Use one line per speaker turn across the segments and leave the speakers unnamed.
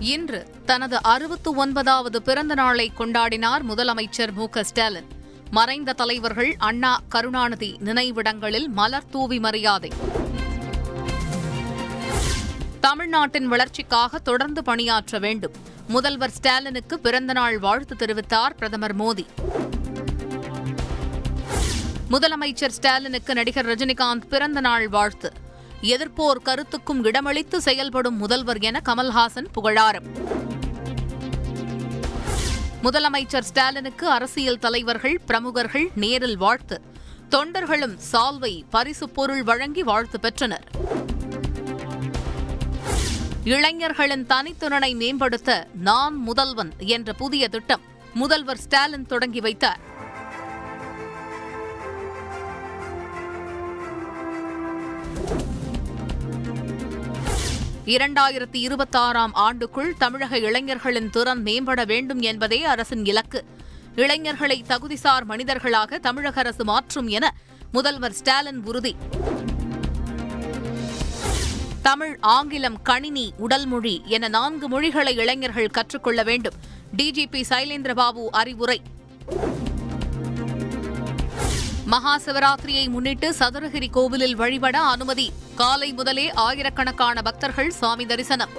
இன்று தனது அறுபத்து ஒன்பதாவது பிறந்த நாளை கொண்டாடினார் முதலமைச்சர் மு ஸ்டாலின். மறைந்த தலைவர்கள் அண்ணா கருணாநிதி நினைவிடங்களில் மலர் தூவி மரியாதை. தமிழ்நாட்டின் வளர்ச்சிக்காக தொடர்ந்து பணியாற்ற வேண்டும். முதல்வர் ஸ்டாலினுக்கு பிறந்தநாள் வாழ்த்து தெரிவித்தார் பிரதமர் மோடி. முதலமைச்சர் ஸ்டாலினுக்கு நடிகர் ரஜினிகாந்த் பிறந்தநாள் வாழ்த்து. எதிர்ப்போர் கருத்துக்கும் இடமளித்து செயல்படும் முதல்வர் என கமல்ஹாசன் புகழாரம். முதலமைச்சர் ஸ்டாலினுக்கு அரசியல் தலைவர்கள் பிரமுகர்கள் நேரில் வாழ்த்து. தொண்டர்களும் சால்வை பரிசுப் பொருள் வழங்கி வாழ்த்து பெற்றனர். இளைஞர்களின் தனித்திறனை மேம்படுத்த நான் முதல்வன் என்ற புதிய திட்டம் முதல்வர் ஸ்டாலின் தொடங்கி வைத்தார். இரண்டாயிரத்தி இருபத்தாறாம் ஆண்டுக்குள் தமிழக இளைஞர்களின் திறன் மேம்பட வேண்டும் என்பதே அரசின் இலக்கு. இளைஞர்களை தகுதிசார் மனிதர்களாக தமிழக அரசு மாற்றும் என முதல்வர் ஸ்டாலின் உறுதி. தமிழ் ஆங்கிலம் கணினி உடல்மொழி என நான்கு மொழிகளை இளைஞர்கள் கற்றுக்கொள்ள வேண்டும். டிஜிபி சைலேந்திரபாபு அறிவுரை. மகா சிவராத்திரியை முன்னிட்டு சதுரகிரி கோவிலில் வழிபட அனுமதி. காலை முதலே ஆயிரக்கணக்கான பக்தர்கள் சுவாமி தரிசனம்.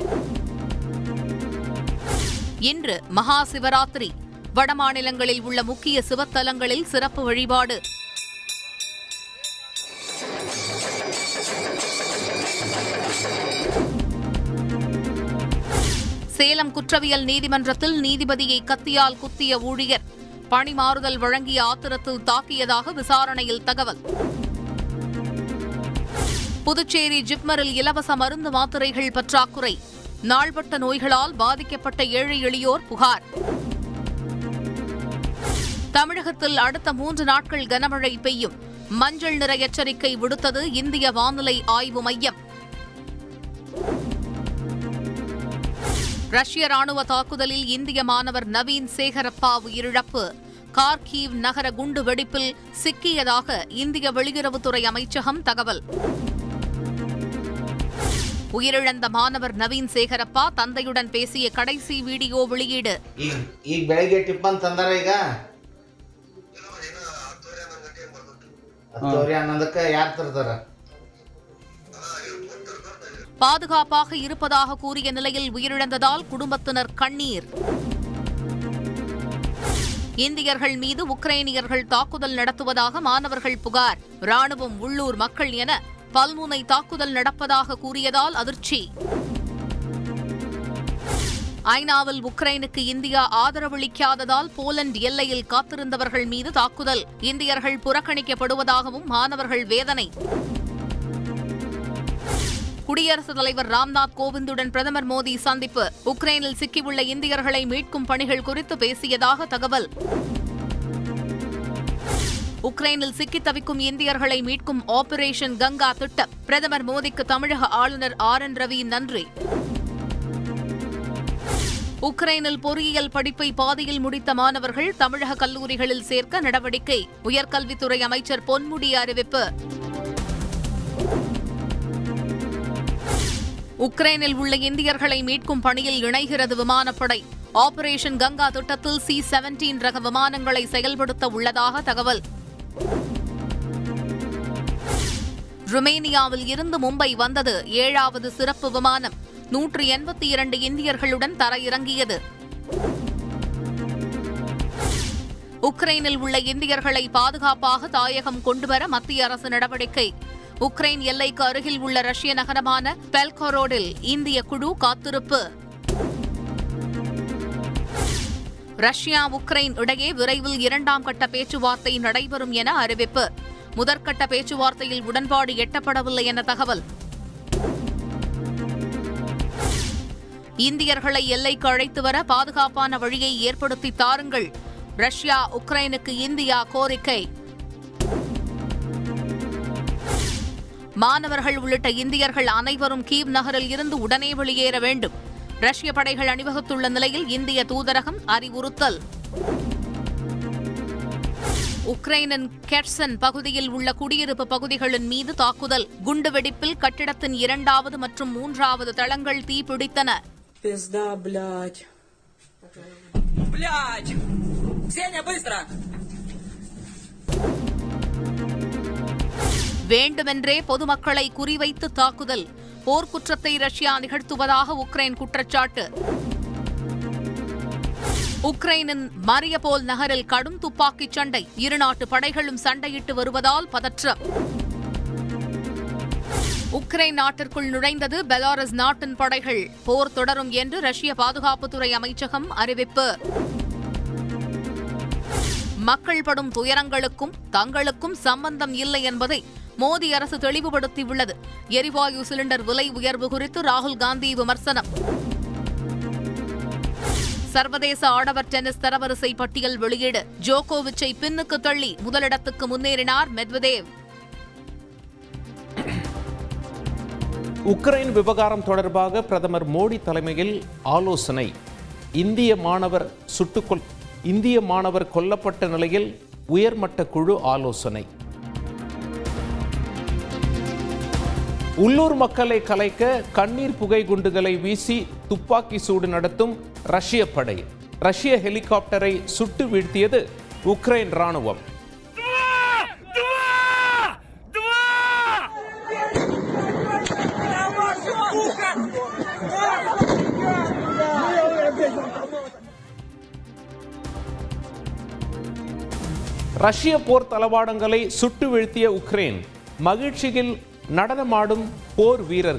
இன்று மகா சிவராத்திரி வடமாநிலங்களில் உள்ள முக்கிய சிவத்தலங்களில் சிறப்பு வழிபாடு. சேலம் குற்றவியல் நீதிமன்றத்தில் நீதிபதியை கத்தியால் குத்திய ஊழியர். பணி மாறுதல் வழங்கிய ஆத்திரத்தில் தாக்கியதாக விசாரணையில் தகவல். புதுச்சேரி ஜிப்மரில் இலவச மருந்து மாத்திரைகள் பற்றாக்குறை. நாள்பட்ட நோய்களால் பாதிக்கப்பட்ட ஏழை எளியோர் புகார். தமிழகத்தில் அடுத்த மூன்று நாட்கள் கனமழை பெய்யும். மஞ்சள் நிற எச்சரிக்கை விடுத்தது இந்திய வானிலை ஆய்வு மையம். ரஷ்ய ராணுவ தாக்குதலில் இந்திய மாணவர் நவீன் சேகரப்பா உயிரிழப்பு கார்கீவ் நகர குண்டு வெடிப்பில் சிக்கியதாக இந்திய வெளியுறவுத்துறை அமைச்சகம் தகவல் உயிரிழந்த மாணவர் நவீன் சேகரப்பா தந்தையுடன் பேசிய கடைசி வீடியோ வெளியீடு
ಈಗ ಈಗ ಬೆಳಗ್ಗೆ ಟಿಪ್ಪನ್ ತಂದಾರ ಈಗ ಹತ್ತುವರೆ ಹನ್ನೊಂದಕ್ಕೆ ಯಾರು ತರ್ತಾರ
பாதுகாப்பாக இருப்பதாக கூறிய நிலையில் உயிரிழந்ததால் குடும்பத்தினர் கண்ணீர். இந்தியர்கள் மீது உக்ரைனியர்கள் தாக்குதல் நடத்துவதாக மாணவர்கள் புகார். ராணுவம் உள்ளூர் மக்கள் என பல்முனை தாக்குதல் நடப்பதாக கூறியதால் அதிர்ச்சி. ஐநாவில் உக்ரைனுக்கு இந்தியா ஆதரவளிக்காததால் போலந்து எல்லையில் காத்திருந்தவர்கள் மீது தாக்குதல். இந்தியர்கள் புறக்கணிக்கப்படுவதாகவும் மாணவர்கள் வேதனை. குடியரசுத் தலைவர் ராம்நாத் கோவிந்துடன் பிரதமர் மோடி சந்திப்பு. உக்ரைனில் சிக்கியுள்ள இந்தியர்களை மீட்கும் பணிகள் குறித்து பேசியதாக தகவல். உக்ரைனில் சிக்கித் தவிக்கும் இந்தியர்களை மீட்கும் ஆபரேஷன் கங்கா திட்டம். பிரதமர் மோடிக்கு தமிழக ஆளுநர் ஆர் என் ரவி நன்றி. உக்ரைனில் பொறியியல் படிப்பை பாதியில் முடித்த மாணவர்கள் தமிழக கல்லூரிகளில் சேர்க்க நடவடிக்கை. உயர்கல்வித்துறை அமைச்சர் பொன்முடி அறிவிப்பு. உக்ரைனில் உள்ள இந்தியர்களை மீட்கும் பணியில் இணைகிறது விமானப்படை. ஆபரேஷன் கங்கா திட்டத்தில் சி செவன்டீன் ரக விமானங்களை செயல்படுத்த உள்ளதாக தகவல். ருமேனியாவில் இருந்து மும்பை வந்தது ஏழாவது சிறப்பு விமானம். நூற்று எண்பத்தி இரண்டு இந்தியர்களுடன் தரையிறங்கியது. உக்ரைனில் உள்ள இந்தியர்களை பாதுகாப்பாக தாயகம் கொண்டுவர மத்திய அரசு நடவடிக்கை. உக்ரைன் எல்லைக்கு அருகில் உள்ள ரஷ்ய நகரமான பெல்கோரோடில் இந்திய குழு காத்திருப்பு. ரஷ்யா உக்ரைன் இடையே விரைவில் இரண்டாம் கட்ட பேச்சுவார்த்தை நடைபெறும் என அறிவிப்பு. முதற்கட்ட பேச்சுவார்த்தையில் உடன்பாடு எட்டப்படவில்லை என தகவல். இந்தியர்களை எல்லைக்கு அழைத்து வர பாதுகாப்பான வழியை ஏற்படுத்தி தாருங்கள். ரஷ்யா உக்ரைனுக்கு இந்தியா கோரிக்கை. மாணவர்கள் உள்ளிட்ட இந்தியர்கள் அனைவரும் கீவ் நகரில் இருந்து உடனே வெளியேற வேண்டும் ரஷ்ய படைகள் அணிவகுத்துள்ள நிலையில் இந்திய தூதரகம் அறிவுறுத்தல் உக்ரைனின் கெட்சன் பகுதியில் உள்ள குடியிருப்பு பகுதிகளின் மீது தாக்குதல் குண்டுவெடிப்பில் கட்டிடத்தின் இரண்டாவது மற்றும் மூன்றாவது தளங்கள் தீப்பிடித்தன
Пизда, блядь. Блядь! Ксения, быстро!
வேண்டுமென்றே பொதுமக்களை குறிவைத்து தாக்குதல். போர்க்குற்றத்தை ரஷ்யா நிகழ்த்துவதாக உக்ரைன் குற்றச்சாட்டு. உக்ரைனின் மரியபோல் நகரில் கடும் துப்பாக்கிச் சண்டை. இருநாட்டு படைகளும் சண்டையிட்டு வருவதால் பதற்றம். உக்ரைன் நாட்டிற்குள் நுழைந்தது பெலாரஸ் நாட்டின் படைகள். போர் தொடரும் என்று ரஷ்ய பாதுகாப்புத்துறை அமைச்சகம் அறிவிப்பு. மக்கள் படும் துயரங்களுக்கும் தங்களுக்கும் சம்பந்தம் இல்லை என்பதை மோடி அரசு தெளிவுபடுத்தியுள்ளது. எரிவாயு சிலிண்டர் விலை உயர்வு குறித்து ராகுல் காந்தி விமர்சனம். சர்வதேச ஆடவர் டென்னிஸ் தரவரிசை பட்டியல் வெளியீடு. ஜோகோவிச்சை பின்னுக்கு தள்ளி முதலிடத்துக்கு முன்னேறினார் மெத்வதேவ்.
உக்ரைன் விவகாரம் தொடர்பாக பிரதமர் மோடி தலைமையில் ஆலோசனை. இந்திய மாணவர் சுட்டுக்கொல் இந்திய மாணவர் கொல்லப்பட்ட நிலையில் உயர்மட்ட குழு ஆலோசனை. உள்ளூர் மக்களை கலைக்க கண்ணீர் புகை குண்டுகளை வீசி துப்பாக்கி சூடு நடத்தும் ரஷ்ய படை. ரஷ்ய ஹெலிகாப்டரை சுட்டு வீழ்த்தியது உக்ரைன் ராணுவம் ரஷ்ய போர் தளவாடங்களை சுட்டு வீழ்த்திய உக்ரைன் மகிழ்ச்சியில் நடனமாடும் போர் வீரர்கள்.